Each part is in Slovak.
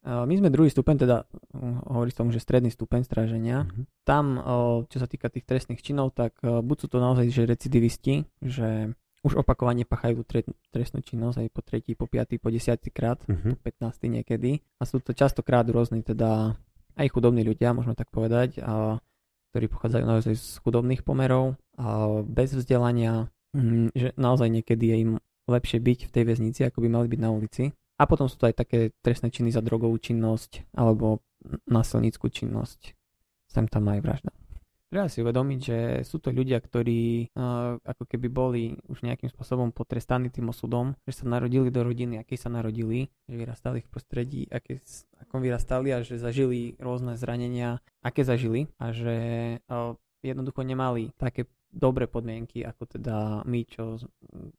My sme druhý stupeň, teda hovorí tomu, že stredný stupeň stráženia. Mm-hmm. Tam, čo sa týka tých trestných činov, tak buď sú to naozaj že recidivisti, že už opakovane pachajú trestnú činnosť aj po tretí, po piatý, po desiatý krát, uh-huh. po 15 niekedy. A sú to častokrát rôzni teda aj chudobní ľudia, môžeme tak povedať, a, ktorí pochádzajú naozaj z chudobných pomerov, a bez vzdelania, mm, že naozaj niekedy je im lepšie byť v tej väznici, ako by mali byť na ulici. A potom sú to aj také trestné činy za drogovú činnosť alebo násilníckú činnosť. Sem tam aj vražda. Treba si uvedomiť, že sú to ľudia, ktorí uh, ako keby boli už nejakým spôsobom potrestaní tým osudom, že sa narodili do rodiny, aké sa narodili, že vyrastali v prostredí, aké, akom vyrastali a že zažili rôzne zranenia, aké zažili a že uh, jednoducho nemali také dobré podmienky, ako teda my, čo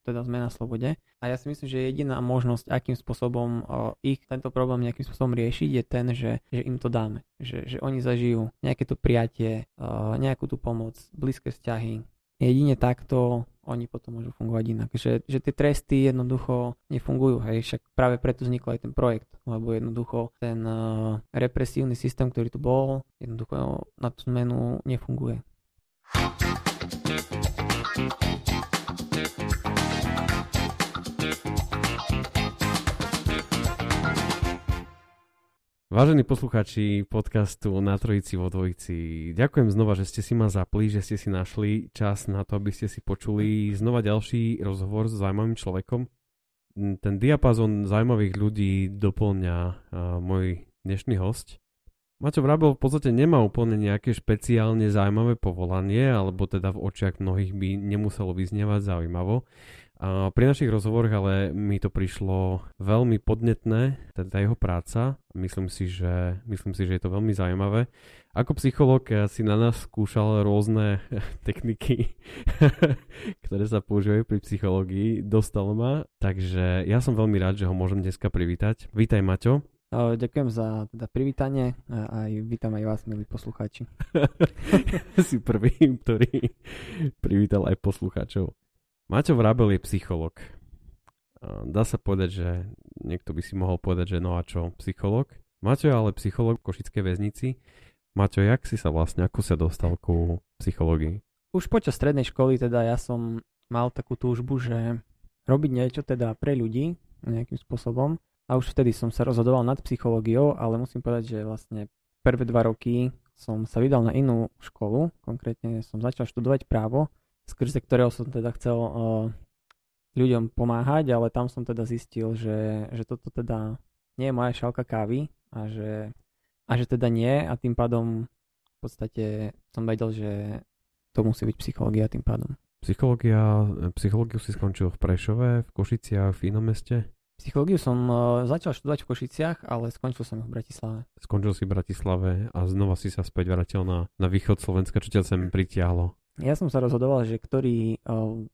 teda sme na slobode. A ja si myslím, že jediná možnosť, akým spôsobom ich tento problém nejakým spôsobom riešiť, je ten, že, že im to dáme. Že, že oni zažijú nejaké to prijatie, nejakú tú pomoc, blízke vzťahy. Jedine takto oni potom môžu fungovať inak. Že, že tie tresty jednoducho nefungujú, hej, však práve preto vznikol aj ten projekt, lebo jednoducho ten uh, represívny systém, ktorý tu bol, jednoducho na tú zmenu nefunguje. Vážení posluchači podcastu Na Trojici vo Dvojici, ďakujem znova, že ste si ma zapli, že ste si našli čas na to, aby ste si počuli znova ďalší rozhovor s zaujímavým človekom. Ten diapazon zaujímavých ľudí doplňa môj dnešný host. Maťo Vrabel v podstate nemá úplne nejaké špeciálne zaujímavé povolanie, alebo teda v očiach mnohých by nemuselo vyznievať zaujímavo. A pri našich rozhovoroch ale mi to prišlo veľmi podnetné, teda jeho práca. Myslím si, že, myslím si, že je to veľmi zaujímavé. Ako psycholog si na nás skúšal rôzne techniky, ktoré sa používajú pri psychológii. Dostal ma, takže ja som veľmi rád, že ho môžem dneska privítať. Vítaj Maťo. Ďakujem za teda privítanie a aj vítam aj vás, milí poslucháči. si prvý, ktorý privítal aj poslucháčov. Maťo Vrabel je psycholog. Dá sa povedať, že niekto by si mohol povedať, že no a čo, psycholog? Maťo je ale psycholog v Košickej väznici. Maťo, jak si sa vlastne, ako sa dostal ku psychológii? Už počas strednej školy teda ja som mal takú túžbu, že robiť niečo teda pre ľudí nejakým spôsobom a už vtedy som sa rozhodoval nad psychológiou, ale musím povedať, že vlastne prvé dva roky som sa vydal na inú školu, konkrétne som začal študovať právo skrze ktorého som teda chcel uh, ľuďom pomáhať, ale tam som teda zistil, že, že toto teda nie je moja šálka kávy a že, a že teda nie a tým pádom v podstate som vedel, že to musí byť psychológia tým pádom. Psychológia, psychológiu si skončil v Prešove, v Košiciach, v inom meste? Psychológiu som uh, začal študovať v Košiciach, ale skončil som v Bratislave. Skončil si v Bratislave a znova si sa späť vrátil na, na východ Slovenska, čo ťa sem pritiahlo? Ja som sa rozhodoval, že ktorý,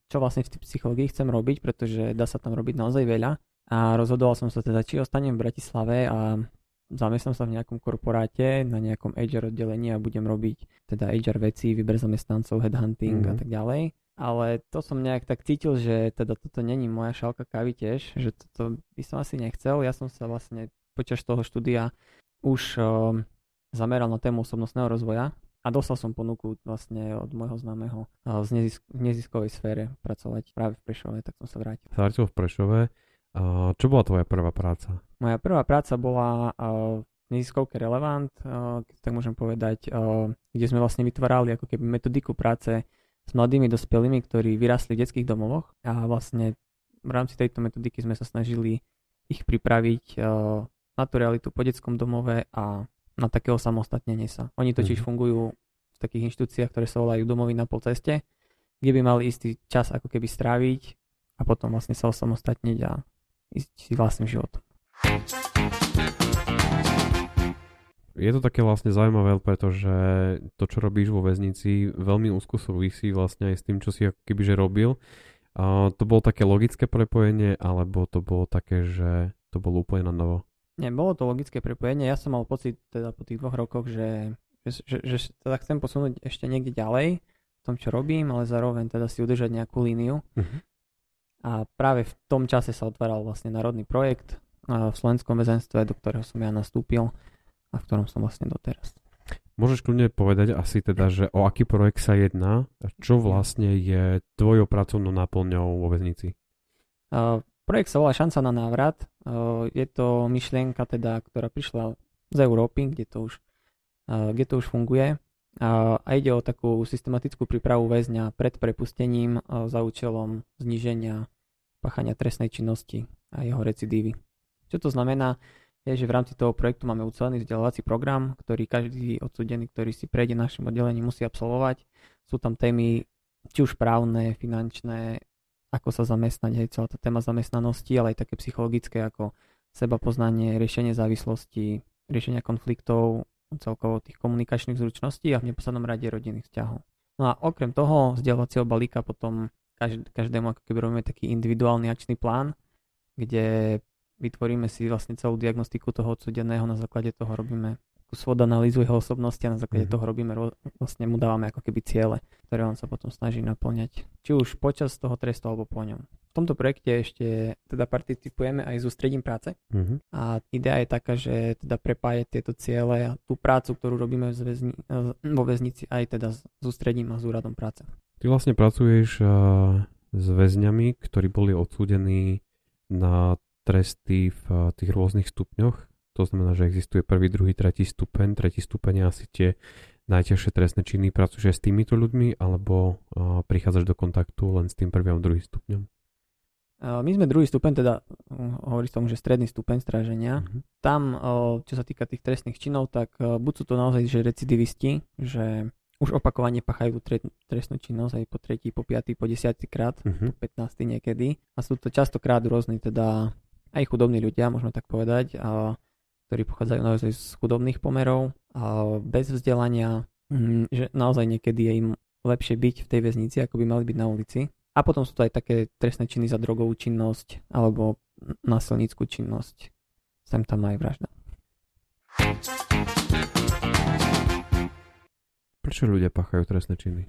čo vlastne v psychológii chcem robiť, pretože dá sa tam robiť naozaj veľa. A rozhodoval som sa teda, či ostanem v Bratislave a zamestnám sa v nejakom korporáte, na nejakom HR oddelení a budem robiť teda HR veci, výber zamestnancov, headhunting mm-hmm. a mhm. tak ďalej. Ale to som nejak tak cítil, že teda toto není moja šálka kávy tiež, že toto by som asi nechcel. Ja som sa vlastne počas toho štúdia už uh, zameral na tému osobnostného rozvoja, a dostal som ponuku vlastne od môjho známeho z nezisk- neziskovej sfére pracovať práve v Prešove, tak som sa vrátil. Vrátil v Prešove. Čo bola tvoja prvá práca? Moja prvá práca bola v neziskovke Relevant, tak môžem povedať, kde sme vlastne vytvárali ako keby metodiku práce s mladými dospelými, ktorí vyrastli v detských domovoch a vlastne v rámci tejto metodiky sme sa snažili ich pripraviť na tú realitu po detskom domove a na takého samostatnenie sa. Oni totiž mm-hmm. fungujú v takých inštitúciách, ktoré sa volajú domovy na polceste, kde by mali istý čas ako keby stráviť a potom vlastne sa osamostatniť a ísť si vlastným životom. Je to také vlastne zaujímavé, pretože to, čo robíš vo väznici, veľmi úzko súvisí vlastne aj s tým, čo si ako kebyže robil. A to bolo také logické prepojenie, alebo to bolo také, že to bolo úplne na novo? Nie, bolo to logické prepojenie. Ja som mal pocit teda po tých dvoch rokoch, že, že, že, že teda chcem posunúť ešte niekde ďalej v tom, čo robím, ale zároveň teda si udržať nejakú líniu. Uh-huh. A práve v tom čase sa otváral vlastne národný projekt v slovenskom väzenstve, do ktorého som ja nastúpil a v ktorom som vlastne doteraz. Môžeš kľudne povedať asi teda, že o aký projekt sa jedná a čo vlastne je tvojou pracovnou náplňou vo väznici? Uh, projekt sa volá Šanca na návrat. Uh, je to myšlienka teda, ktorá prišla z Európy, kde to už, uh, kde to už funguje. A ide o takú systematickú prípravu väzňa pred prepustením za účelom zníženia páchania trestnej činnosti a jeho recidívy. Čo to znamená? Je, že v rámci toho projektu máme ucelený vzdelávací program, ktorý každý odsudený, ktorý si prejde našim oddelením, musí absolvovať. Sú tam témy či už právne, finančné, ako sa zamestnať, aj celá tá téma zamestnanosti, ale aj také psychologické ako seba poznanie, riešenie závislosti, riešenia konfliktov, celkovo tých komunikačných zručností a v neposlednom rade rodinných vzťahov. No a okrem toho vzdelávacieho balíka potom každému ako keby robíme taký individuálny akčný plán, kde vytvoríme si vlastne celú diagnostiku toho odsudeného, na základe toho robíme svod analýzu jeho osobnosti a na základe mm-hmm. toho robíme, vlastne mu dávame ako keby ciele, ktoré on sa potom snaží naplňať. Či už počas toho trestu alebo po ňom. V tomto projekte ešte teda participujeme aj s ústredím práce mm-hmm. a idea je taká, že teda prepájať tieto ciele a tú prácu, ktorú robíme väzni, vo väznici aj teda s ústredím a s úradom práce. Ty vlastne pracuješ uh, s väzňami, ktorí boli odsúdení na tresty v eh, tých rôznych stupňoch. To znamená, že existuje prvý, druhý, tretí stupeň. Tretí stupeň je asi tie najťažšie trestné činy. Pracuješ s týmito ľuďmi alebo uh, prichádzaš do kontaktu len s tým prvým a druhým stupňom? Uh, my sme druhý stupeň, teda uh, hovorí tomu, že stredný stupeň stráženia. Uh-huh. Tam, čo sa týka tých trestných činov, tak buď sú to naozaj že recidivisti, že už opakovane pachajú tre, trestnú činnosť aj po tretí, po piatý, po desiatý krát, uh-huh. po 15 niekedy. A sú to častokrát rôzni teda aj chudobní ľudia, môžeme tak povedať, a, ktorí pochádzajú naozaj z chudobných pomerov a bez vzdelania, mm, že naozaj niekedy je im lepšie byť v tej väznici, ako by mali byť na ulici. A potom sú to aj také trestné činy za drogovú činnosť alebo násilníckú činnosť. Sem tam aj vražda. Prečo ľudia páchajú trestné činy?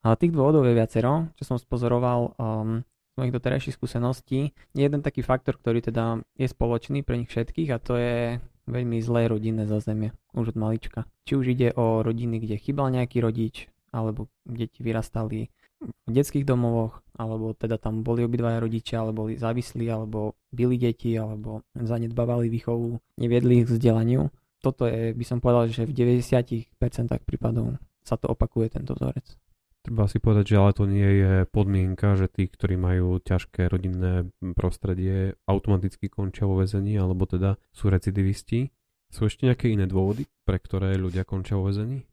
A tých dôvodov je viacero, čo som spozoroval. Um, mojich doterajších skúseností je jeden taký faktor, ktorý teda je spoločný pre nich všetkých a to je veľmi zlé rodinné zázemie už od malička. Či už ide o rodiny, kde chýbal nejaký rodič, alebo deti vyrastali v detských domovoch, alebo teda tam boli obidvaja rodičia, alebo boli závislí, alebo byli deti, alebo zanedbávali výchovu, neviedli ich k vzdelaniu. Toto je, by som povedal, že v 90% prípadov sa to opakuje tento vzorec. Treba si povedať, že ale to nie je podmienka, že tí, ktorí majú ťažké rodinné prostredie, automaticky končia vo väzení, alebo teda sú recidivisti. Sú ešte nejaké iné dôvody, pre ktoré ľudia končia vo väzení?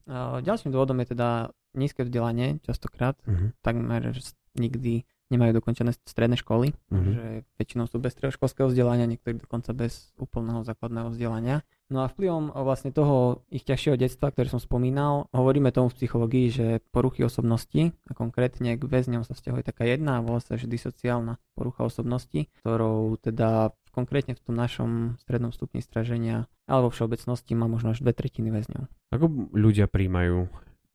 Ďalším dôvodom je teda nízke vzdelanie, častokrát. Uh-huh. Takmer nikdy nemajú dokončené stredné školy, uh-huh. že väčšinou sú bez stredoškolského vzdelania, niektorí dokonca bez úplného základného vzdelania. No a vplyvom vlastne toho ich ťažšieho detstva, ktoré som spomínal, hovoríme tomu v psychológii, že poruchy osobnosti, a konkrétne k väzňom sa vzťahuje taká jedna, volá sa, že disociálna porucha osobnosti, ktorou teda konkrétne v tom našom strednom stupni straženia alebo všeobecnosti má možno až dve tretiny väzňov. Ako ľudia príjmajú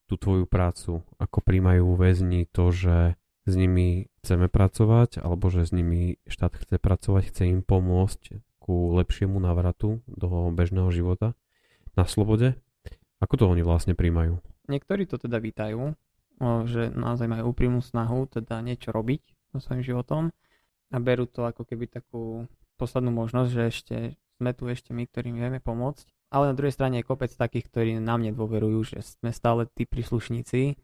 tú tvoju prácu? Ako príjmajú väzni to, že s nimi chceme pracovať, alebo že s nimi štát chce pracovať, chce im pomôcť ku lepšiemu návratu do bežného života na slobode. Ako to oni vlastne príjmajú? Niektorí to teda vítajú, že naozaj majú úprimnú snahu teda niečo robiť so svojím životom a berú to ako keby takú poslednú možnosť, že ešte sme tu ešte my, ktorým vieme pomôcť. Ale na druhej strane je kopec takých, ktorí nám nedôverujú, že sme stále tí príslušníci,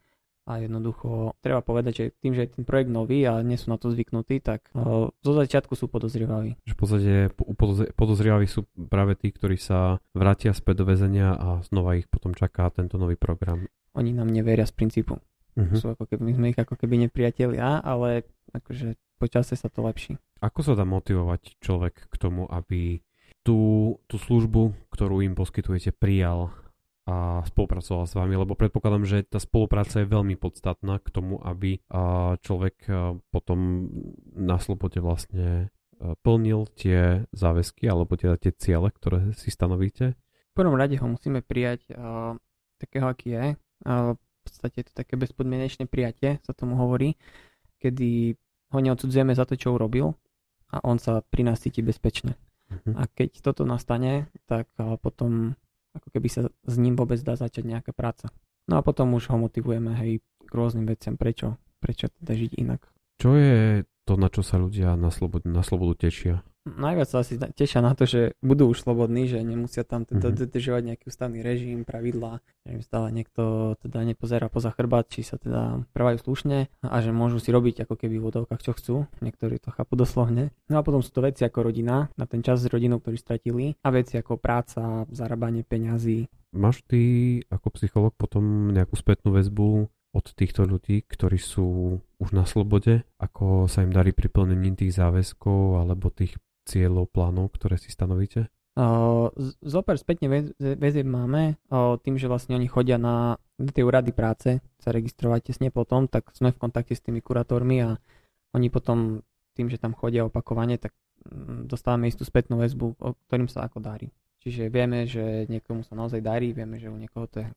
a jednoducho treba povedať, že tým, že je ten projekt nový a nie sú na to zvyknutí, tak uh, zo začiatku sú podozrievaví. Že v podstate podozrievaví sú práve tí, ktorí sa vrátia späť do väzenia a znova ich potom čaká tento nový program. Oni nám neveria z princípu. Uh-huh. Sú ako keby, my sme ich ako keby nepriatelia, ale akože po čase sa to lepší. Ako sa dá motivovať človek k tomu, aby tú, tú službu, ktorú im poskytujete, prijal a spolupracoval s vami, lebo predpokladám, že tá spolupráca je veľmi podstatná k tomu, aby človek potom na slobode vlastne plnil tie záväzky alebo teda tie ciele, ktoré si stanovíte? V prvom rade ho musíme prijať uh, takého, aký je. Uh, v podstate je to také bezpodmienečné prijatie, sa tomu hovorí, kedy ho neodsudzujeme za to, čo urobil a on sa pri nás cíti bezpečne. Uh-huh. A keď toto nastane, tak uh, potom ako keby sa s ním vôbec dá začať nejaká práca. No a potom už ho motivujeme hej k rôznym veciam, prečo, prečo teda žiť inak. Čo je to, na čo sa ľudia na slobodu, na slobodu tešia? Najviac sa asi tešia na to, že budú už slobodní, že nemusia tam teda mm-hmm. dodržovať nejaký ústavný režim, pravidlá, že im stále niekto teda nepozerá poza chrbát, či sa teda prvajú slušne a že môžu si robiť ako keby v vodovkách čo chcú. Niektorí to chápu doslovne. No a potom sú to veci ako rodina, na ten čas s rodinou, ktorý stratili a veci ako práca, zarábanie peňazí. Máš ty ako psycholog potom nejakú spätnú väzbu od týchto ľudí, ktorí sú už na slobode, ako sa im darí pri plnení tých záväzkov alebo tých cieľov, plánov, ktoré si stanovíte? Zoper spätne väzieb máme tým, že vlastne oni chodia na tie úrady práce, sa registrovať tesne potom, tak sme v kontakte s tými kurátormi a oni potom tým, že tam chodia opakovane, tak mm, dostávame istú spätnú väzbu, o ktorým sa ako darí. Čiže vieme, že niekomu sa naozaj darí, vieme, že u niekoho to je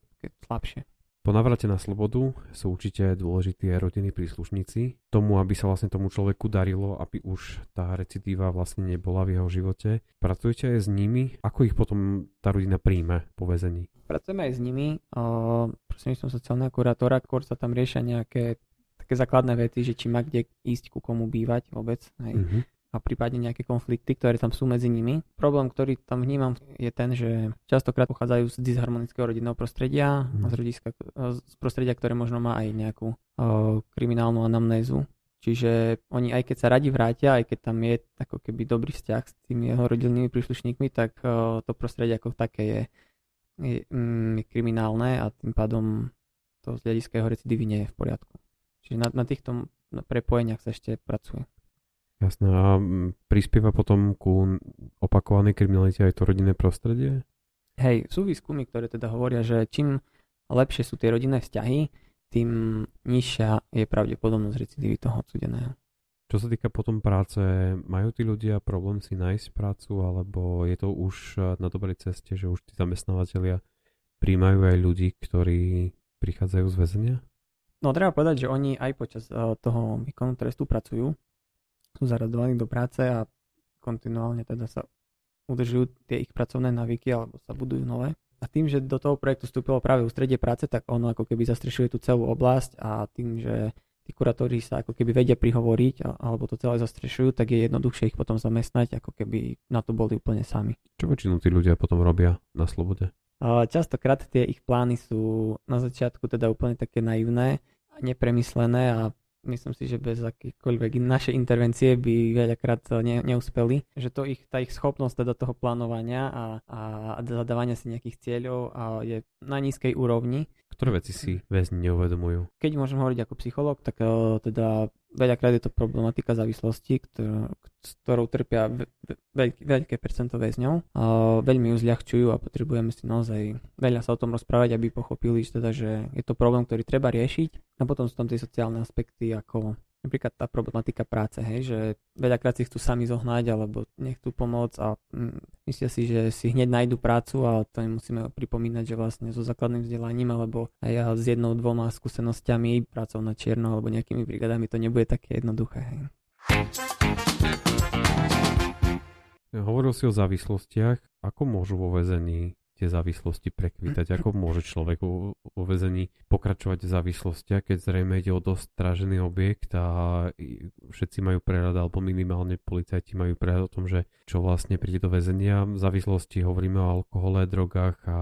slabšie. Po navrate na slobodu sú určite dôležití aj rodiny príslušníci. Tomu, aby sa vlastne tomu človeku darilo, aby už tá recidíva vlastne nebola v jeho živote. Pracujete aj s nimi? Ako ich potom tá rodina príjme po väzení? Pracujeme aj s nimi. Prosím som sociálneho kurátora, skôr sa tam riešia nejaké také základné vety, že či má kde ísť ku komu bývať vôbec. Hej. Mm-hmm a prípadne nejaké konflikty, ktoré tam sú medzi nimi. Problém, ktorý tam vnímam, je ten, že častokrát pochádzajú z disharmonického rodinného prostredia, mm. z, rodiska, z prostredia, ktoré možno má aj nejakú o, kriminálnu anamnézu. Čiže oni aj keď sa radi vrátia, aj keď tam je ako keby dobrý vzťah s tými jeho rodinnými príslušníkmi, tak o, to prostredie ako také je, je, mm, kriminálne a tým pádom to z hľadiska jeho recidívy nie je v poriadku. Čiže na, na týchto prepojeniach sa ešte pracuje. Jasné. A prispieva potom ku opakovanej kriminalite aj to rodinné prostredie? Hej, sú výskumy, ktoré teda hovoria, že čím lepšie sú tie rodinné vzťahy, tým nižšia je pravdepodobnosť recidívy toho odsudeného. Čo sa týka potom práce, majú tí ľudia problém si nájsť prácu, alebo je to už na dobrej ceste, že už tí zamestnávateľia príjmajú aj ľudí, ktorí prichádzajú z väzenia? No treba povedať, že oni aj počas eh, toho výkonu trestu pracujú, sú zaradovaní do práce a kontinuálne teda sa udržujú tie ich pracovné navyky alebo sa budujú nové. A tým, že do toho projektu vstúpilo práve ústredie práce, tak ono ako keby zastrešuje tú celú oblasť a tým, že tí kurátori sa ako keby vedia prihovoriť alebo to celé zastrešujú, tak je jednoduchšie ich potom zamestnať, ako keby na to boli úplne sami. Čo väčšinou tí ľudia potom robia na slobode? Častokrát tie ich plány sú na začiatku teda úplne také naivné a nepremyslené a myslím si, že bez akýkoľvek našej intervencie by veľakrát ne, neúspeli. Že to ich, tá ich schopnosť teda toho plánovania a, a zadávania si nejakých cieľov a je na nízkej úrovni. Ktoré veci si väzni neuvedomujú? Keď môžem hovoriť ako psycholog, tak uh, teda veľakrát je to problematika závislosti, ktorú, s ktorou trpia veľké, veľké percento väzňov. Veľmi ju zľahčujú a potrebujeme si naozaj veľa sa o tom rozprávať, aby pochopili, že, teda, že je to problém, ktorý treba riešiť. A potom sú tam tie sociálne aspekty, ako napríklad tá problematika práce, hej, že veľakrát si chcú sami zohnať alebo nechcú pomôcť a mm, myslia si, že si hneď nájdu prácu a to musíme pripomínať, že vlastne so základným vzdelaním alebo aj s jednou, dvoma skúsenosťami, prácou na čierno alebo nejakými brigadami to nebude také jednoduché. Hej. Hovoril si o závislostiach. Ako môžu vo väzení tie závislosti prekvítať? Ako môže človek vo, vo väzení pokračovať v závislostiach, keď zrejme ide o dosť strážený objekt a všetci majú prehľad, alebo minimálne policajti majú prehľad o tom, že čo vlastne príde do väzenia. V závislosti hovoríme o alkohole, drogách a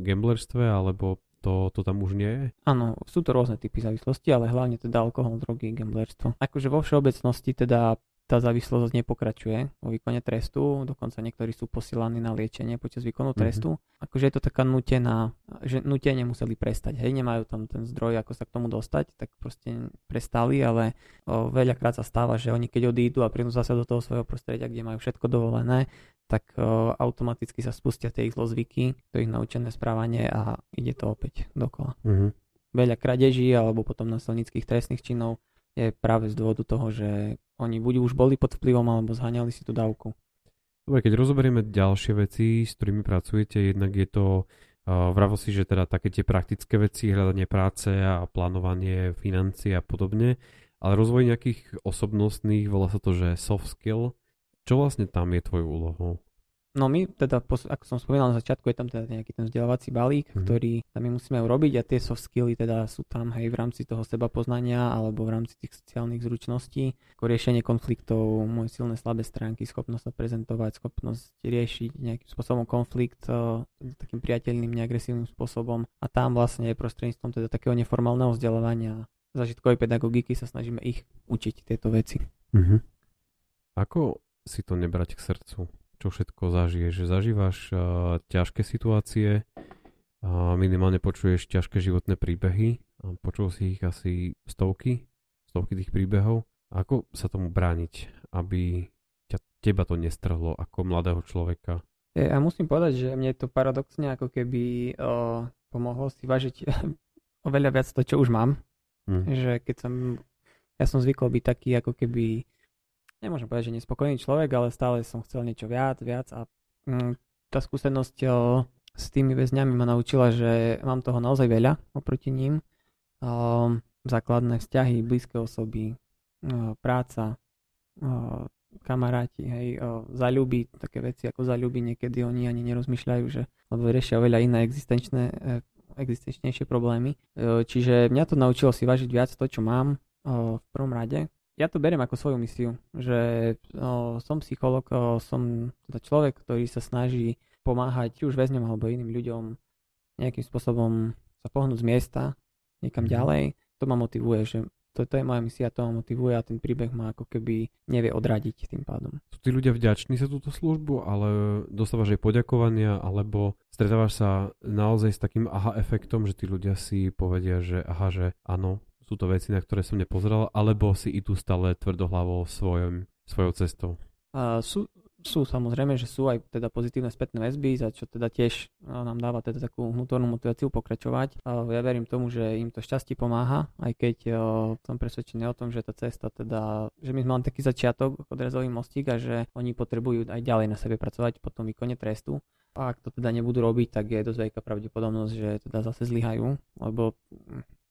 gamblerstve, alebo to, to tam už nie je? Áno, sú to rôzne typy závislosti, ale hlavne teda alkohol, drogy, gamblerstvo. Akože vo všeobecnosti teda tá závislosť nepokračuje vo výkone trestu, dokonca niektorí sú posielaní na liečenie počas výkonu mhm. trestu. Mm-hmm. Akože je to taká nutená, že nutene museli prestať, hej, nemajú tam ten zdroj, ako sa k tomu dostať, tak proste prestali, ale o, veľakrát sa stáva, že oni keď odídu a prídu zase do toho svojho prostredia, kde majú všetko dovolené, tak o, automaticky sa spustia tie ich zlozvyky, to ich naučené správanie a ide to opäť dokola. Mm-hmm. Veľa kradeží alebo potom násilnických trestných činov je práve z dôvodu toho, že oni buď už boli pod vplyvom, alebo zhaňali si tú dávku. Dobre, keď rozoberieme ďalšie veci, s ktorými pracujete, jednak je to, uh, vravo si, že teda také tie praktické veci, hľadanie práce a plánovanie financií a podobne, ale rozvoj nejakých osobnostných, volá sa to, že soft skill. Čo vlastne tam je tvojou úlohou? No my teda, ako som spomínal na začiatku, je tam teda nejaký ten vzdelávací balík, mm-hmm. ktorý tam my musíme urobiť a tie soft skilly teda sú tam hej v rámci toho seba poznania alebo v rámci tých sociálnych zručností, ako riešenie konfliktov, moje silné slabé stránky, schopnosť sa prezentovať, schopnosť riešiť nejakým spôsobom konflikt uh, takým priateľným, neagresívnym spôsobom a tam vlastne je prostredníctvom teda takého neformálneho vzdelávania zažitkovej pedagogiky sa snažíme ich učiť tieto veci. Mm-hmm. Ako si to nebrať k srdcu? Čo všetko zažiješ. Zažívaš uh, ťažké situácie, uh, minimálne počuješ ťažké životné príbehy, uh, počul si ich asi stovky, stovky tých príbehov. Ako sa tomu brániť, aby ťa, teba to nestrhlo ako mladého človeka? Ja musím povedať, že mne to paradoxne ako keby uh, pomohlo si vážiť oveľa viac to, čo už mám. Mm. Že keď som, ja som zvykol byť taký ako keby nemôžem povedať, že nespokojný človek, ale stále som chcel niečo viac, viac a mm, tá skúsenosť o, s tými väzňami ma naučila, že mám toho naozaj veľa oproti ním. O, základné vzťahy, blízke osoby, o, práca, o, kamaráti, hej, o, zaľuby, také veci ako zaľuby, niekedy oni ani nerozmýšľajú, že lebo riešia oveľa iné existenčné, e, existenčnejšie problémy. E, čiže mňa to naučilo si vážiť viac to, čo mám o, v prvom rade ja to beriem ako svoju misiu, že o, som psycholog, o, som teda človek, ktorý sa snaží pomáhať či už väzňom alebo iným ľuďom nejakým spôsobom sa pohnúť z miesta niekam mm. ďalej. To ma motivuje, že to, to je moja misia, to ma motivuje a ten príbeh ma ako keby nevie odradiť tým pádom. Sú tí ľudia vďační za túto službu, ale dostávaš aj poďakovania, alebo stretávaš sa naozaj s takým aha efektom, že tí ľudia si povedia, že aha, že áno, sú to veci, na ktoré som nepozeral, alebo si idú stále tvrdohlavo svojom, svojou cestou? Uh, sú, sú samozrejme, že sú aj teda pozitívne spätné väzby, za čo teda tiež nám dáva teda takú vnútornú motiváciu pokračovať. Ja verím tomu, že im to šťastie pomáha, aj keď som presvedčený o tom, že tá cesta teda, že my sme mali taký začiatok, odrazový mostík a že oni potrebujú aj ďalej na sebe pracovať po tom výkone trestu. A ak to teda nebudú robiť, tak je dosť veľká pravdepodobnosť, že teda zase zlyhajú, lebo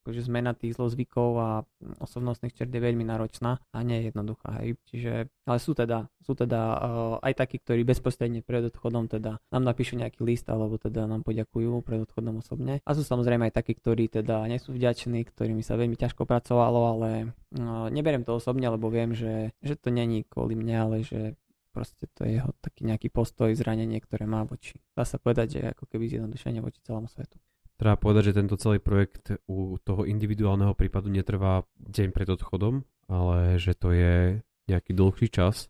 akože zmena tých zlozvykov a osobnostných čert je veľmi náročná a nie je jednoduchá. Hej. Čiže, ale sú teda, sú teda uh, aj takí, ktorí bezprostredne pred odchodom teda nám napíšu nejaký list alebo teda nám poďakujú pred odchodom osobne. A sú samozrejme aj takí, ktorí teda nie sú vďační, ktorými sa veľmi ťažko pracovalo, ale uh, neberiem to osobne, lebo viem, že, že to není kvôli mne, ale že proste to je jeho taký nejaký postoj, zranenie, ktoré má voči. Dá sa povedať, že ako keby zjednodušenie voči celému svetu. Treba povedať, že tento celý projekt u toho individuálneho prípadu netrvá deň pred odchodom, ale že to je nejaký dlhší čas.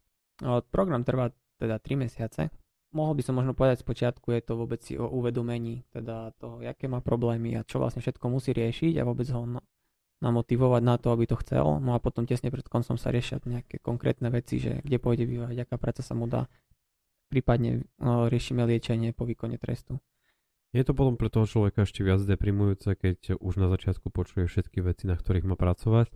Program trvá teda 3 mesiace. Mohol by som možno povedať z počiatku, je to vôbec si o uvedomení teda toho, aké má problémy a čo vlastne všetko musí riešiť a vôbec ho namotivovať na to, aby to chcel. No a potom tesne pred koncom sa riešia nejaké konkrétne veci, že kde pôjde bývať, aká práca sa mu dá. Prípadne riešime liečenie po výkone trestu. Je to potom pre toho človeka ešte viac deprimujúce, keď už na začiatku počuje všetky veci, na ktorých má pracovať,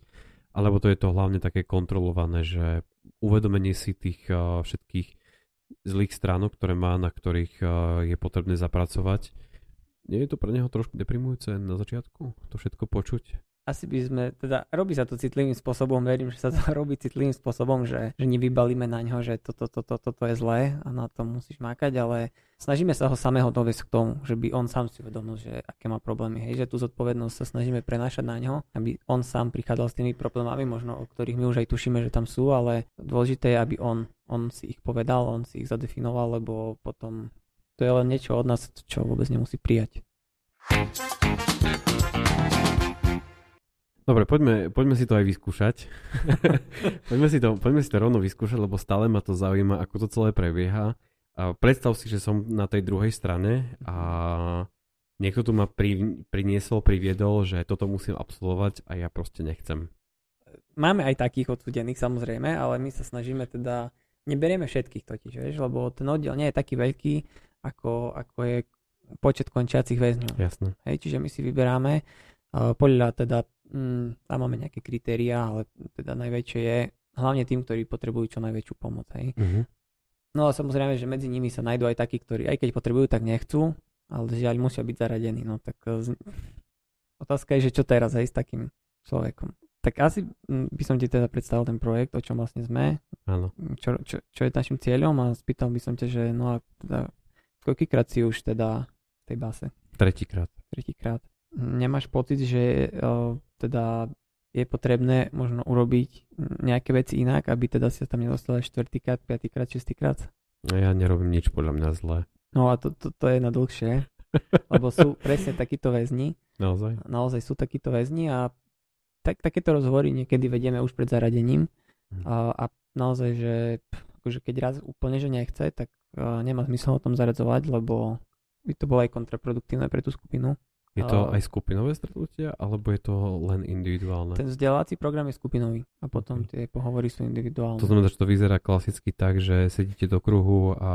alebo to je to hlavne také kontrolované, že uvedomenie si tých uh, všetkých zlých stránok, ktoré má, na ktorých uh, je potrebné zapracovať. Nie je to pre neho trošku deprimujúce na začiatku to všetko počuť? Asi by sme, teda robí sa to citlivým spôsobom, verím, že sa to robí citlivým spôsobom, že, že nevybalíme na ňo, že toto, toto, toto, toto je zlé a na to musíš mákať, ale snažíme sa ho samého dovesť k tomu, že by on sám si uvedomil, že aké má problémy, hej, že tú zodpovednosť sa snažíme prenášať na ňo, aby on sám prichádzal s tými problémami, možno o ktorých my už aj tušíme, že tam sú, ale dôležité je, aby on, on si ich povedal, on si ich zadefinoval, lebo potom to je len niečo od nás, čo vôbec nemusí prijať. Dobre, poďme, poďme si to aj vyskúšať. poďme, si to, poďme si to rovno vyskúšať, lebo stále ma to zaujíma, ako to celé prebieha. A predstav si, že som na tej druhej strane a niekto tu ma pri, priniesol, priviedol, že toto musím absolvovať a ja proste nechcem. Máme aj takých odsudených samozrejme, ale my sa snažíme teda, neberieme všetkých totiž, vieš, lebo ten oddiel nie je taký veľký, ako, ako je počet končiacich väzňov. Jasne. Hej, čiže my si vyberáme podľa teda mm, tam máme nejaké kritériá, ale teda najväčšie je hlavne tým, ktorí potrebujú čo najväčšiu pomoc. Hej. Uh-huh. No a samozrejme, že medzi nimi sa nájdú aj takí, ktorí aj keď potrebujú, tak nechcú, ale žiaľ musia byť zaradení. No tak e, z... otázka je, že čo teraz aj s takým človekom. Tak asi mm, by som ti teda predstavil ten projekt, o čom vlastne sme, Áno. čo, čo, čo je našim cieľom a spýtal by som ťa, že no a teda, koľkýkrát si už teda v tej base? Tretíkrát. Tretíkrát. Nemáš pocit, že uh, teda je potrebné možno urobiť nejaké veci inak, aby teda si tam nedostal aj štvrtýkrát, piatýkrát, šestýkrát? No ja nerobím nič podľa mňa zle. No a to, to, to je na dlhšie, lebo sú presne takíto väzni. Naozaj? Naozaj sú takíto väzni a tak, takéto rozhovory niekedy vedieme už pred zaradením Mhm. a, a naozaj, že akože keď raz úplne, že nechce, tak uh, nemá zmysel o tom zaradzovať, lebo by to bolo aj kontraproduktívne pre tú skupinu. Je to aj skupinové stretnutia, alebo je to len individuálne? Ten vzdelávací program je skupinový a potom tie pohovory sú individuálne. To znamená, že to vyzerá klasicky tak, že sedíte do kruhu a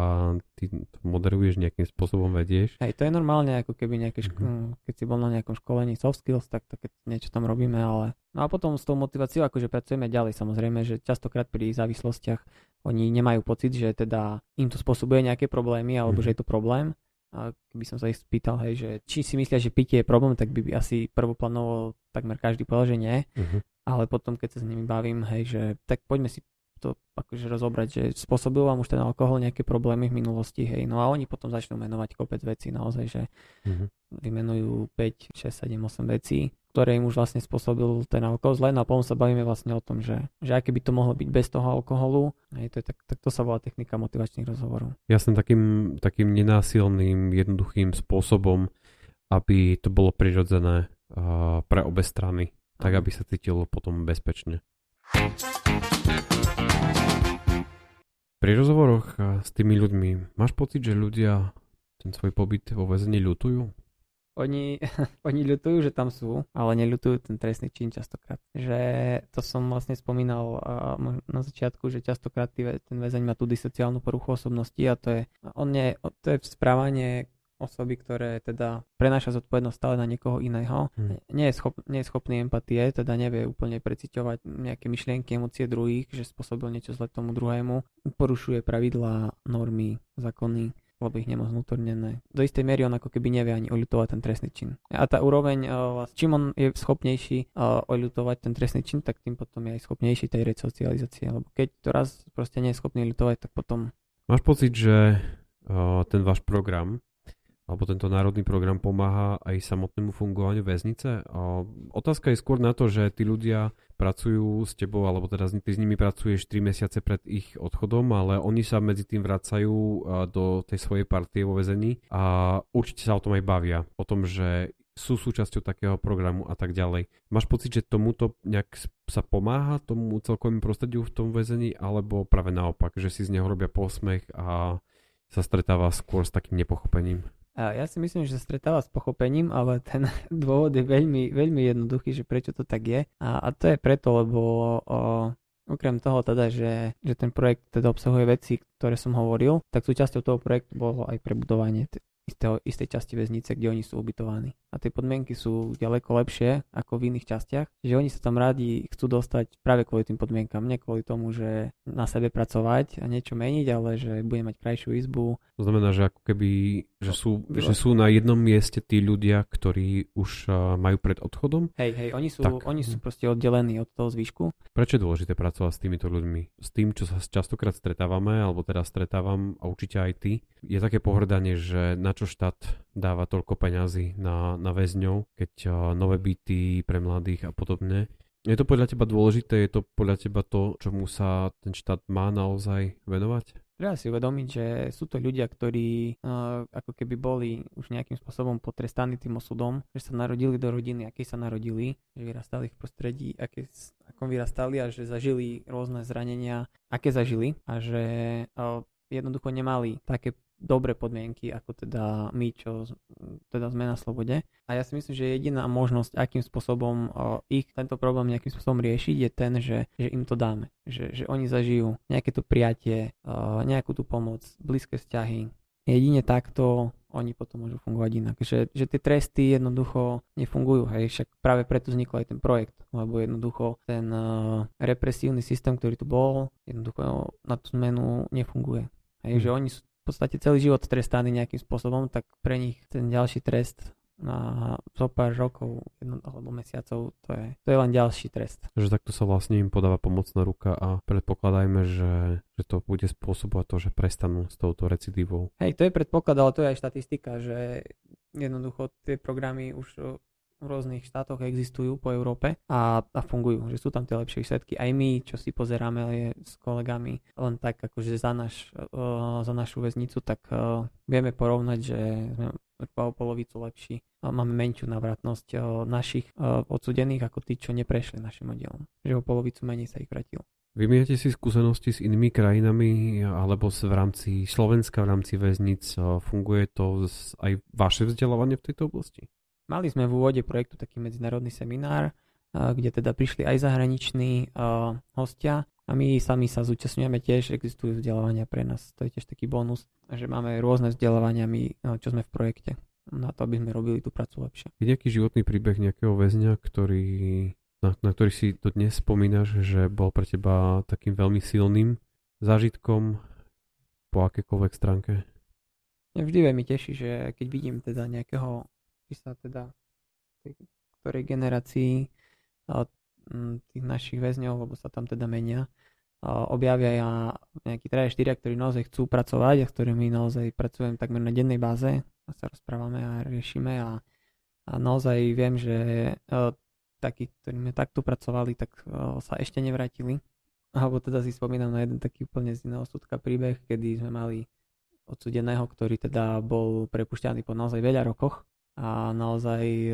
ty to moderuješ nejakým spôsobom, vedieš. Hej, to je normálne ako keby nejaké, ško- Mhm. keď si bol na nejakom školení soft skills, tak, tak niečo tam robíme, ale... No a potom s tou motiváciou akože pracujeme ďalej samozrejme, že častokrát pri závislostiach oni nemajú pocit, že teda im to spôsobuje nejaké problémy, alebo Mhm. že je to problém. A keby som sa ich spýtal, hej, že či si myslia, že pitie je problém, tak by, by asi prvoplanovo takmer každý povedal, že nie. Uh-huh. Ale potom, keď sa s nimi bavím, hej, že tak poďme si to akože rozobrať, že spôsobil vám už ten alkohol nejaké problémy v minulosti, hej, no a oni potom začnú menovať kopec vecí, naozaj, že Uh-huh. vymenujú 5, 6, 7, 8 vecí, ktoré im už vlastne spôsobil ten alkohol zle, no a potom sa bavíme vlastne o tom, že, že aké by to mohlo byť bez toho alkoholu, hej, to je tak, tak to sa volá technika motivačných rozhovorov. Jasne takým, takým nenásilným, jednoduchým spôsobom, aby to bolo prirodzené uh, pre obe strany, tak aby sa cítilo potom bezpečne. Pri rozhovoroch uh, s tými ľuďmi máš pocit, že ľudia ten svoj pobyt vo väzení ľutujú? Oni, oni ľutujú, že tam sú, ale neľutujú ten trestný čin častokrát. Že to som vlastne spomínal možno na začiatku, že častokrát ten väzeň má tú disociálnu poruchu osobnosti a to je, on nie, to je správanie osoby, ktoré teda prenáša zodpovednosť stále na niekoho iného. Hm. Nie, je schop, nie je schopný empatie, teda nevie úplne preciťovať nejaké myšlienky, emócie druhých, že spôsobil niečo zle tomu druhému. Porušuje pravidlá, normy, zákony lebo ich nemá znútornené. Do istej miery on ako keby nevie ani oľutovať ten trestný čin. A tá úroveň, vlast- čím on je schopnejší eh, oľutovať ten trestný čin, tak tým potom je aj schopnejší tej resocializácie. Lebo keď to raz proste nie je schopný ľutovať, tak potom Máš pocit, že uh, ten váš program alebo tento národný program pomáha aj samotnému fungovaniu väznice? A otázka je skôr na to, že tí ľudia pracujú s tebou, alebo teda ty s nimi pracuješ 3 mesiace pred ich odchodom, ale oni sa medzi tým vracajú do tej svojej partie vo väzení a určite sa o tom aj bavia. O tom, že sú súčasťou takého programu a tak ďalej. Máš pocit, že tomuto nejak sa pomáha tomu celkovému prostrediu v tom väzení, alebo práve naopak, že si z neho robia posmech a sa stretáva skôr s takým nepochopením? Ja si myslím, že sa stretáva s pochopením, ale ten dôvod je veľmi, veľmi jednoduchý, že prečo to tak je. A, a to je preto, lebo o, okrem toho teda, že, že ten projekt teda obsahuje veci, ktoré som hovoril, tak súčasťou toho projektu bolo aj prebudovanie t- istého, istej časti väznice, kde oni sú ubytovaní. A tie podmienky sú ďaleko lepšie ako v iných častiach, že oni sa tam rádi chcú dostať práve kvôli tým podmienkam, nie kvôli tomu, že na sebe pracovať a niečo meniť, ale že bude mať krajšiu izbu, To znamená, že ako keby, že sú, že sú na jednom mieste tí ľudia, ktorí už majú pred odchodom. Hej, hej, oni sú, Tak. oni sú proste oddelení od toho zvyšku. Prečo je dôležité pracovať s týmito ľuďmi? S tým, čo sa častokrát stretávame, alebo teraz stretávam a určite aj ty, je také pohrdanie, že na čo štát dáva toľko peňazí na, na väzňov, keď nové byty pre mladých a podobne. Je to podľa teba dôležité? Je to podľa teba to, čomu sa ten štát má naozaj venovať? Treba si uvedomiť, že sú to ľudia, ktorí uh, ako keby boli už nejakým spôsobom potrestaní tým osudom, že sa narodili do rodiny, aké sa narodili, že vyrastali v prostredí, aké, akom vyrastali a že zažili rôzne zranenia, aké zažili a že uh, jednoducho nemali také dobré podmienky, ako teda my, čo teda sme na slobode. A ja si myslím, že jediná možnosť, akým spôsobom ich tento problém nejakým spôsobom riešiť, je ten, že, že im to dáme. Že, že oni zažijú nejaké to prijatie, nejakú tú pomoc, blízke vzťahy. Jedine takto oni potom môžu fungovať inak. Že, že tie tresty jednoducho nefungujú. Hej. Však práve preto vznikol aj ten projekt. Lebo jednoducho ten represívny systém, ktorý tu bol, jednoducho na tú zmenu nefunguje. Hej, mm. že oni sú podstate celý život trestaní nejakým spôsobom, tak pre nich ten ďalší trest na zo pár rokov jedno, alebo mesiacov, to je, to je len ďalší trest. Že takto sa vlastne im podáva pomocná ruka a predpokladajme, že, že to bude spôsobovať to, že prestanú s touto recidívou. Hej, to je predpoklad, ale to je aj štatistika, že jednoducho tie programy už v rôznych štátoch existujú po Európe a, a fungujú, že sú tam tie lepšie výsledky. Aj my, čo si pozeráme je s kolegami len tak akože za, naš, uh, za našu väznicu, tak uh, vieme porovnať, že sme o polovicu lepší. Máme menšiu navratnosť uh, našich uh, odsudených ako tí, čo neprešli našim oddielom. Že o polovicu menej sa ich vratilo. Vymieňate si skúsenosti s inými krajinami alebo v rámci Slovenska, v rámci väznic? Funguje to aj vaše vzdelávanie v tejto oblasti? Mali sme v úvode projektu taký medzinárodný seminár, kde teda prišli aj zahraniční hostia a my sami sa zúčastňujeme tiež, existujú vzdelávania pre nás, to je tiež taký bonus, že máme rôzne vzdelávania my, čo sme v projekte na to, aby sme robili tú prácu lepšie. Je nejaký životný príbeh nejakého väzňa, ktorý, na, na ktorý si to dnes spomínaš, že bol pre teba takým veľmi silným zážitkom po akékoľvek stránke? Mňa vždy veľmi teší, že keď vidím teda nejakého či sa teda tej ktorej generácii tých našich väzňov, lebo sa tam teda menia, objavia ja nejakí 3 4, ktorí naozaj chcú pracovať a s ktorými naozaj pracujem takmer na dennej báze a sa rozprávame a riešime a, a naozaj viem, že takí, ktorí sme takto pracovali, tak sa ešte nevrátili. Alebo teda si spomínam na jeden taký úplne z iného súdka príbeh, kedy sme mali odsudeného, ktorý teda bol prepušťaný po naozaj veľa rokoch a naozaj e,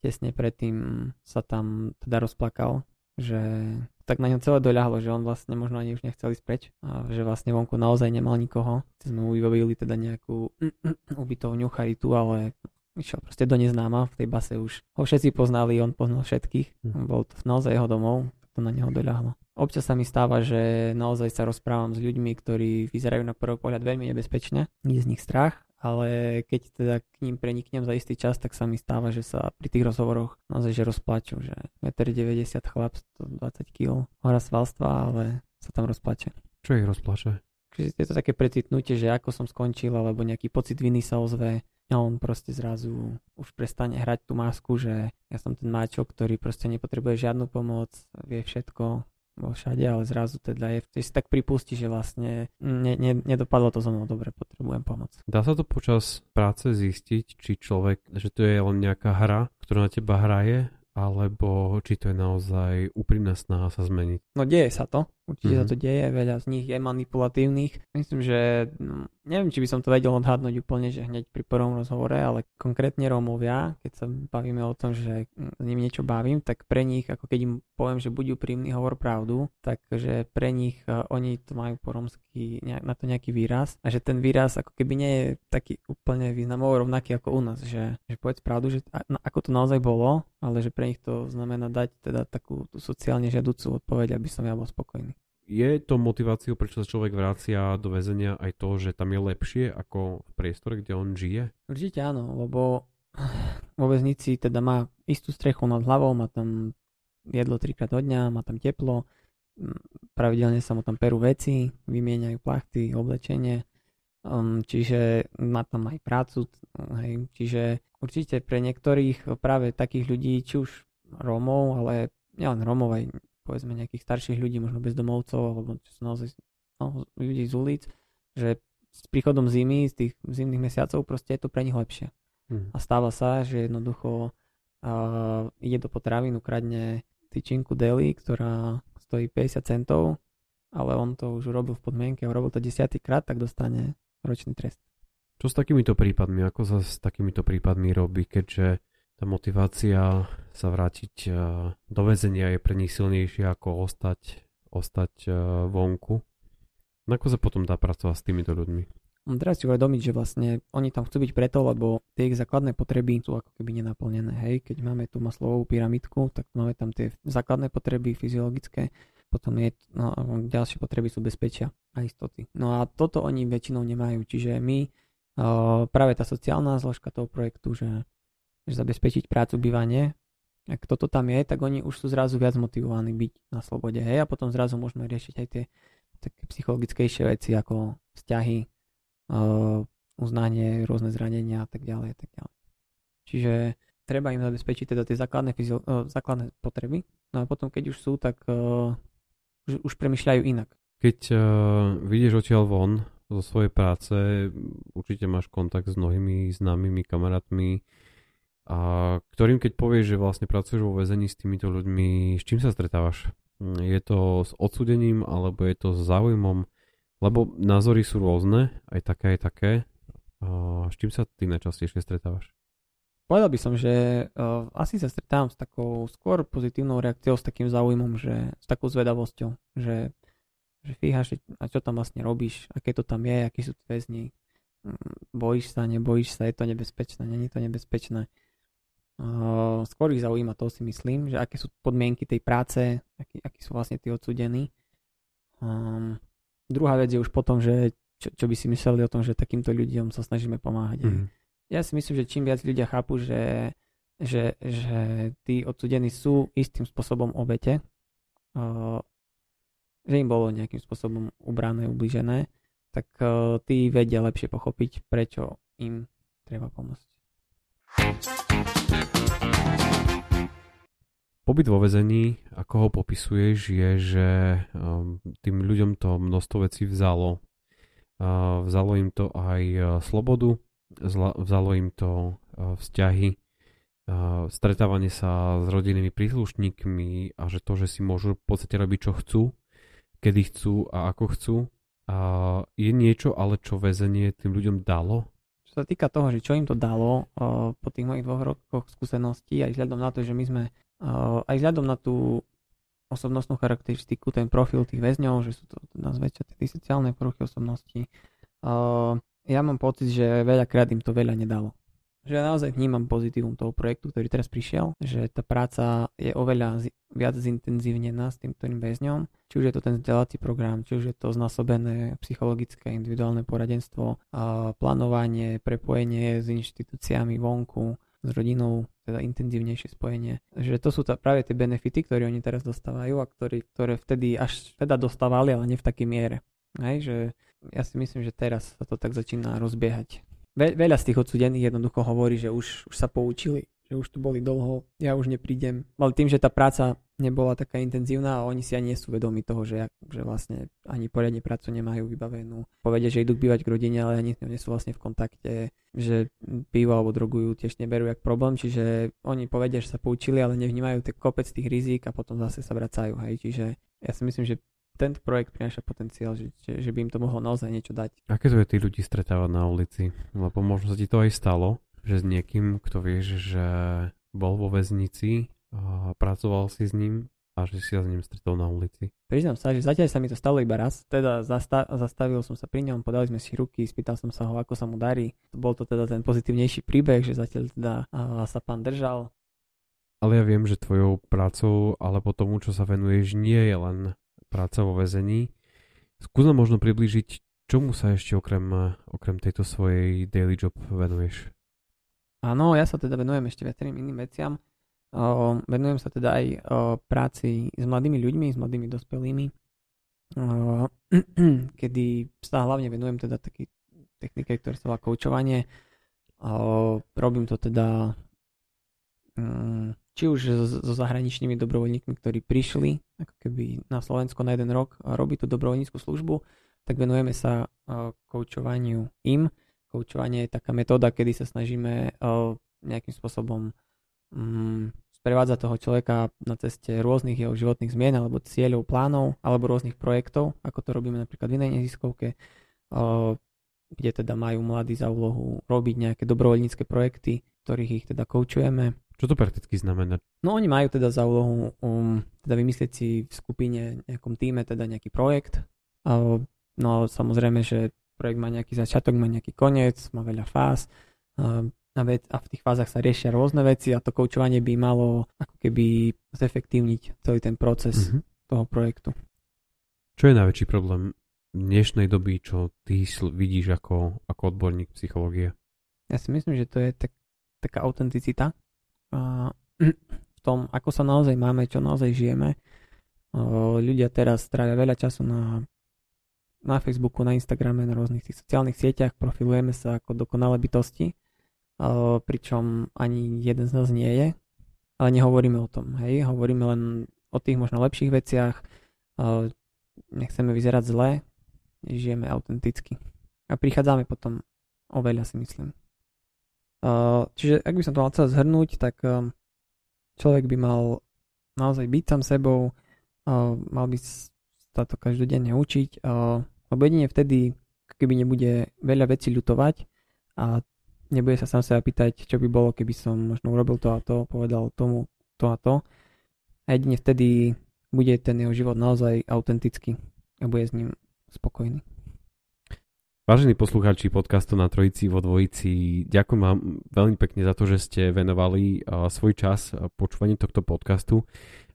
tesne predtým sa tam teda rozplakal, že tak na ňom celé doľahlo, že on vlastne možno ani už nechcel ísť preč a že vlastne vonku naozaj nemal nikoho. Sme mu vybavili teda nejakú ubytovňu charitu, ale išiel proste do neznáma, v tej base už ho všetci poznali, on poznal všetkých, hm. bol to naozaj jeho domov, to na neho doľahlo. Občas sa mi stáva, že naozaj sa rozprávam s ľuďmi, ktorí vyzerajú na prvý pohľad veľmi nebezpečne, je z nich strach ale keď teda k ním preniknem za istý čas, tak sa mi stáva, že sa pri tých rozhovoroch naozaj že rozplaču, že 1,90 m chlap, 120 kg, hora svalstva, ale sa tam rozplače. Čo ich rozplače? Je to také precitnutie, že ako som skončil, alebo nejaký pocit viny sa ozve a on proste zrazu už prestane hrať tú masku, že ja som ten máčok, ktorý proste nepotrebuje žiadnu pomoc, vie všetko, bol všade, ale zrazu teda je, si tak pripustí, že vlastne ne, ne, nedopadlo to so mnou dobre, potrebujem pomoc. Dá sa to počas práce zistiť, či človek, že to je len nejaká hra, ktorá na teba hraje, alebo či to je naozaj úprimná snaha sa zmeniť? No deje sa to, určite mm-hmm. sa to deje, veľa z nich je manipulatívnych. Myslím, že no, neviem, či by som to vedel odhadnúť úplne, že hneď pri prvom rozhovore, ale konkrétne Rómovia, keď sa bavíme o tom, že s nimi niečo bavím, tak pre nich, ako keď im poviem, že buď úprimný hovor pravdu, takže pre nich uh, oni to majú po romsky nejak, na to nejaký výraz a že ten výraz ako keby nie je taký úplne významovo rovnaký ako u nás, že, že povedz pravdu, že a, no, ako to naozaj bolo, ale že pre nich to znamená dať teda takú tú sociálne žiaducú odpoveď, aby som ja bol spokojný. Je to motiváciou, prečo sa človek vracia do väzenia aj to, že tam je lepšie ako v priestore, kde on žije? Určite áno, lebo vo väznici teda má istú strechu nad hlavou, má tam jedlo trikrát do dňa, má tam teplo, pravidelne sa mu tam perú veci, vymieňajú plachty, oblečenie, čiže má tam aj prácu, hej, čiže určite pre niektorých práve takých ľudí, či už Rómov, ale nielen Rómov, aj povedzme nejakých starších ľudí, možno bezdomovcov, alebo naozaj no, ľudí z ulic, že s príchodom zimy, z tých zimných mesiacov, proste je to pre nich lepšie. Hmm. A stáva sa, že jednoducho uh, ide do potravín, ukradne tyčinku deli, ktorá stojí 50 centov ale on to už urobil v podmienke urobil to desiatýkrát, tak dostane ročný trest. Čo s takýmito prípadmi? Ako sa s takýmito prípadmi robí, keďže tá motivácia sa vrátiť e, do väzenia je pre nich silnejšia ako ostať, ostať e, vonku? Ako sa potom dá pracovať s týmito ľuďmi? Treba si uvedomiť, že vlastne oni tam chcú byť preto, lebo tie ich základné potreby sú ako keby nenaplnené. Hej, keď máme tú maslovú pyramidku, tak máme tam tie základné potreby fyziologické, potom je, no, ďalšie potreby sú bezpečia a istoty. No a toto oni väčšinou nemajú, čiže my, uh, práve tá sociálna zložka toho projektu, že zabezpečiť prácu, bývanie, ak toto tam je, tak oni už sú zrazu viac motivovaní byť na slobode, hej, a potom zrazu môžeme riešiť aj tie také psychologickejšie veci ako vzťahy, uh, uznanie, rôzne zranenia a tak ďalej a tak ďalej. Čiže treba im zabezpečiť teda tie základné, fyzio- uh, základné potreby, no a potom keď už sú, tak uh, už, už premyšľajú inak. Keď uh, vidieš odtiaľ von zo svojej práce, určite máš kontakt s mnohými známymi kamarátmi, a ktorým keď povieš, že vlastne pracuješ vo väzení s týmito ľuďmi, s čím sa stretávaš? Je to s odsudením, alebo je to s záujmom? Lebo názory sú rôzne, aj také, aj také. A s čím sa ty najčastejšie stretávaš? Povedal by som, že uh, asi sa stretávam s takou skôr pozitívnou reakciou, s takým záujmom, že s takou zvedavosťou, že, že fíha, že, a čo tam vlastne robíš, aké to tam je, akí sú väzni, mm, bojíš sa, nebojíš sa, je to nebezpečné, není to nebezpečné. Uh, skôr ich zaujíma to si myslím, že aké sú podmienky tej práce, akí, akí sú vlastne tí odsudení. Um, Druhá vec je už potom, že čo, čo by si mysleli o tom, že takýmto ľuďom sa snažíme pomáhať. Mm. Ja si myslím, že čím viac ľudia chápu, že, že, že tí odsudení sú istým spôsobom obete, uh, že im bolo nejakým spôsobom ubrané, ubližené, tak uh, tí vedia lepšie pochopiť, prečo im treba pomôcť. Pobyt vo vezení, ako ho popisuješ, je, že um, tým ľuďom to množstvo vecí vzalo. Uh, vzalo im to aj uh, slobodu, vzalo im to uh, vzťahy, stretávanie sa s rodinnými príslušníkmi a že to, že si môžu v podstate robiť čo chcú, kedy chcú a ako chcú. Je niečo, ale čo väzenie tým ľuďom dalo? Čo sa týka toho, že čo im to dalo po tých mojich dvoch rokoch skúseností, aj vzhľadom na to, že my sme aj vzhľadom na tú osobnostnú charakteristiku, ten profil tých väzňov, že sú to nazvete tie sociálne poruchy osobnosti, ja mám pocit, že veľakrát im to veľa nedalo. Že ja naozaj vnímam pozitívum toho projektu, ktorý teraz prišiel, že tá práca je oveľa viac zintenzívnená s tým ktorým väzňom, či už je to ten vzdelávací program, či už je to znásobené psychologické individuálne poradenstvo, plánovanie, prepojenie s inštitúciami vonku, s rodinou, teda intenzívnejšie spojenie. Že to sú tá, práve tie benefity, ktoré oni teraz dostávajú a ktorý, ktoré vtedy až teda dostávali, ale nie v takej miere. Hej, že ja si myslím, že teraz sa to tak začína rozbiehať. Ve, veľa z tých odsudených jednoducho hovorí, že už, už sa poučili, že už tu boli dlho, ja už neprídem. Ale tým, že tá práca nebola taká intenzívna a oni si ani nie sú vedomi toho, že, že vlastne ani poriadne prácu nemajú vybavenú. Povedia, že idú bývať k rodine, ale ani s ňou nie sú vlastne v kontakte, že pivo alebo drogujú tiež neberú jak problém, čiže oni povedia, že sa poučili, ale nevnímajú ten kopec tých rizík a potom zase sa vracajú. Hej. Čiže ja si myslím, že tento projekt prináša potenciál, že, že, by im to mohlo naozaj niečo dať. Aké to je tých ľudí stretávať na ulici? Lebo možno sa ti to aj stalo, že s niekým, kto vieš, že bol vo väznici, a pracoval si s ním a že si sa s ním stretol na ulici. Priznám sa, že zatiaľ sa mi to stalo iba raz, teda zasta- zastavil som sa pri ňom, podali sme si ruky, spýtal som sa ho, ako sa mu darí. Bol to teda ten pozitívnejší príbeh, že zatiaľ teda sa pán držal. Ale ja viem, že tvojou prácou, alebo tomu, čo sa venuješ, nie je len práca vo väzení. Skús možno priblížiť, čomu sa ešte okrem, okrem tejto svojej daily job venuješ? Áno, ja sa teda venujem ešte viacerým iným veciam. Venujem sa teda aj o, práci s mladými ľuďmi, s mladými dospelými, kedy sa hlavne venujem teda taký technike, ktoré sa volá koučovanie. Robím to teda um, či už so, zahraničnými dobrovoľníkmi, ktorí prišli ako keby na Slovensko na jeden rok a robí tú dobrovoľníckú službu, tak venujeme sa koučovaniu im Koučovanie je taká metóda, kedy sa snažíme uh, nejakým spôsobom um, sprevádza toho človeka na ceste rôznych jeho životných zmien alebo cieľov, plánov alebo rôznych projektov, ako to robíme napríklad v inej neziskovke, kde teda majú mladí za úlohu robiť nejaké dobrovoľnícke projekty, ktorých ich teda koučujeme. Čo to prakticky znamená? No oni majú teda za úlohu um, teda vymyslieť si v skupine, nejakom týme teda nejaký projekt. Uh, no samozrejme, že projekt má nejaký začiatok, má nejaký koniec, má veľa fáz. Uh, a, vec, a v tých fázach sa riešia rôzne veci a to koučovanie by malo ako keby zefektívniť celý ten proces mm-hmm. toho projektu. Čo je najväčší problém dnešnej doby, čo ty vidíš ako, ako odborník psychológie? Ja si myslím, že to je tak, taká autenticita v tom, ako sa naozaj máme, čo naozaj žijeme. Ľudia teraz trávia veľa času na, na Facebooku, na Instagrame, na rôznych tých sociálnych sieťach, profilujeme sa ako dokonalé bytosti pričom ani jeden z nás nie je, ale nehovoríme o tom, hej, hovoríme len o tých možno lepších veciach, nechceme vyzerať zle, žijeme autenticky. A prichádzame potom oveľa si myslím. Čiže ak by som to mal celé zhrnúť, tak človek by mal naozaj byť sám sebou, mal by sa to každodenne učiť, lebo jedine vtedy, keby nebude veľa vecí ľutovať a nebude sa sám seba pýtať, čo by bolo, keby som možno urobil to a to, povedal tomu to a to. A jedine vtedy bude ten jeho život naozaj autentický a bude s ním spokojný. Vážení poslucháči podcastu na Trojici vo Dvojici, ďakujem vám veľmi pekne za to, že ste venovali svoj čas počúvaním tohto podcastu.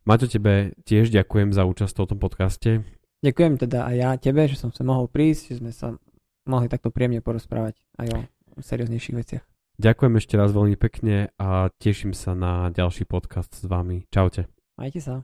Maťo, tebe tiež ďakujem za účasť v tomto podcaste. Ďakujem teda aj ja tebe, že som sa mohol prísť, že sme sa mohli takto príjemne porozprávať aj o serióznejších veciach. Ďakujem ešte raz veľmi pekne a teším sa na ďalší podcast s vami. Čaute. Majte sa.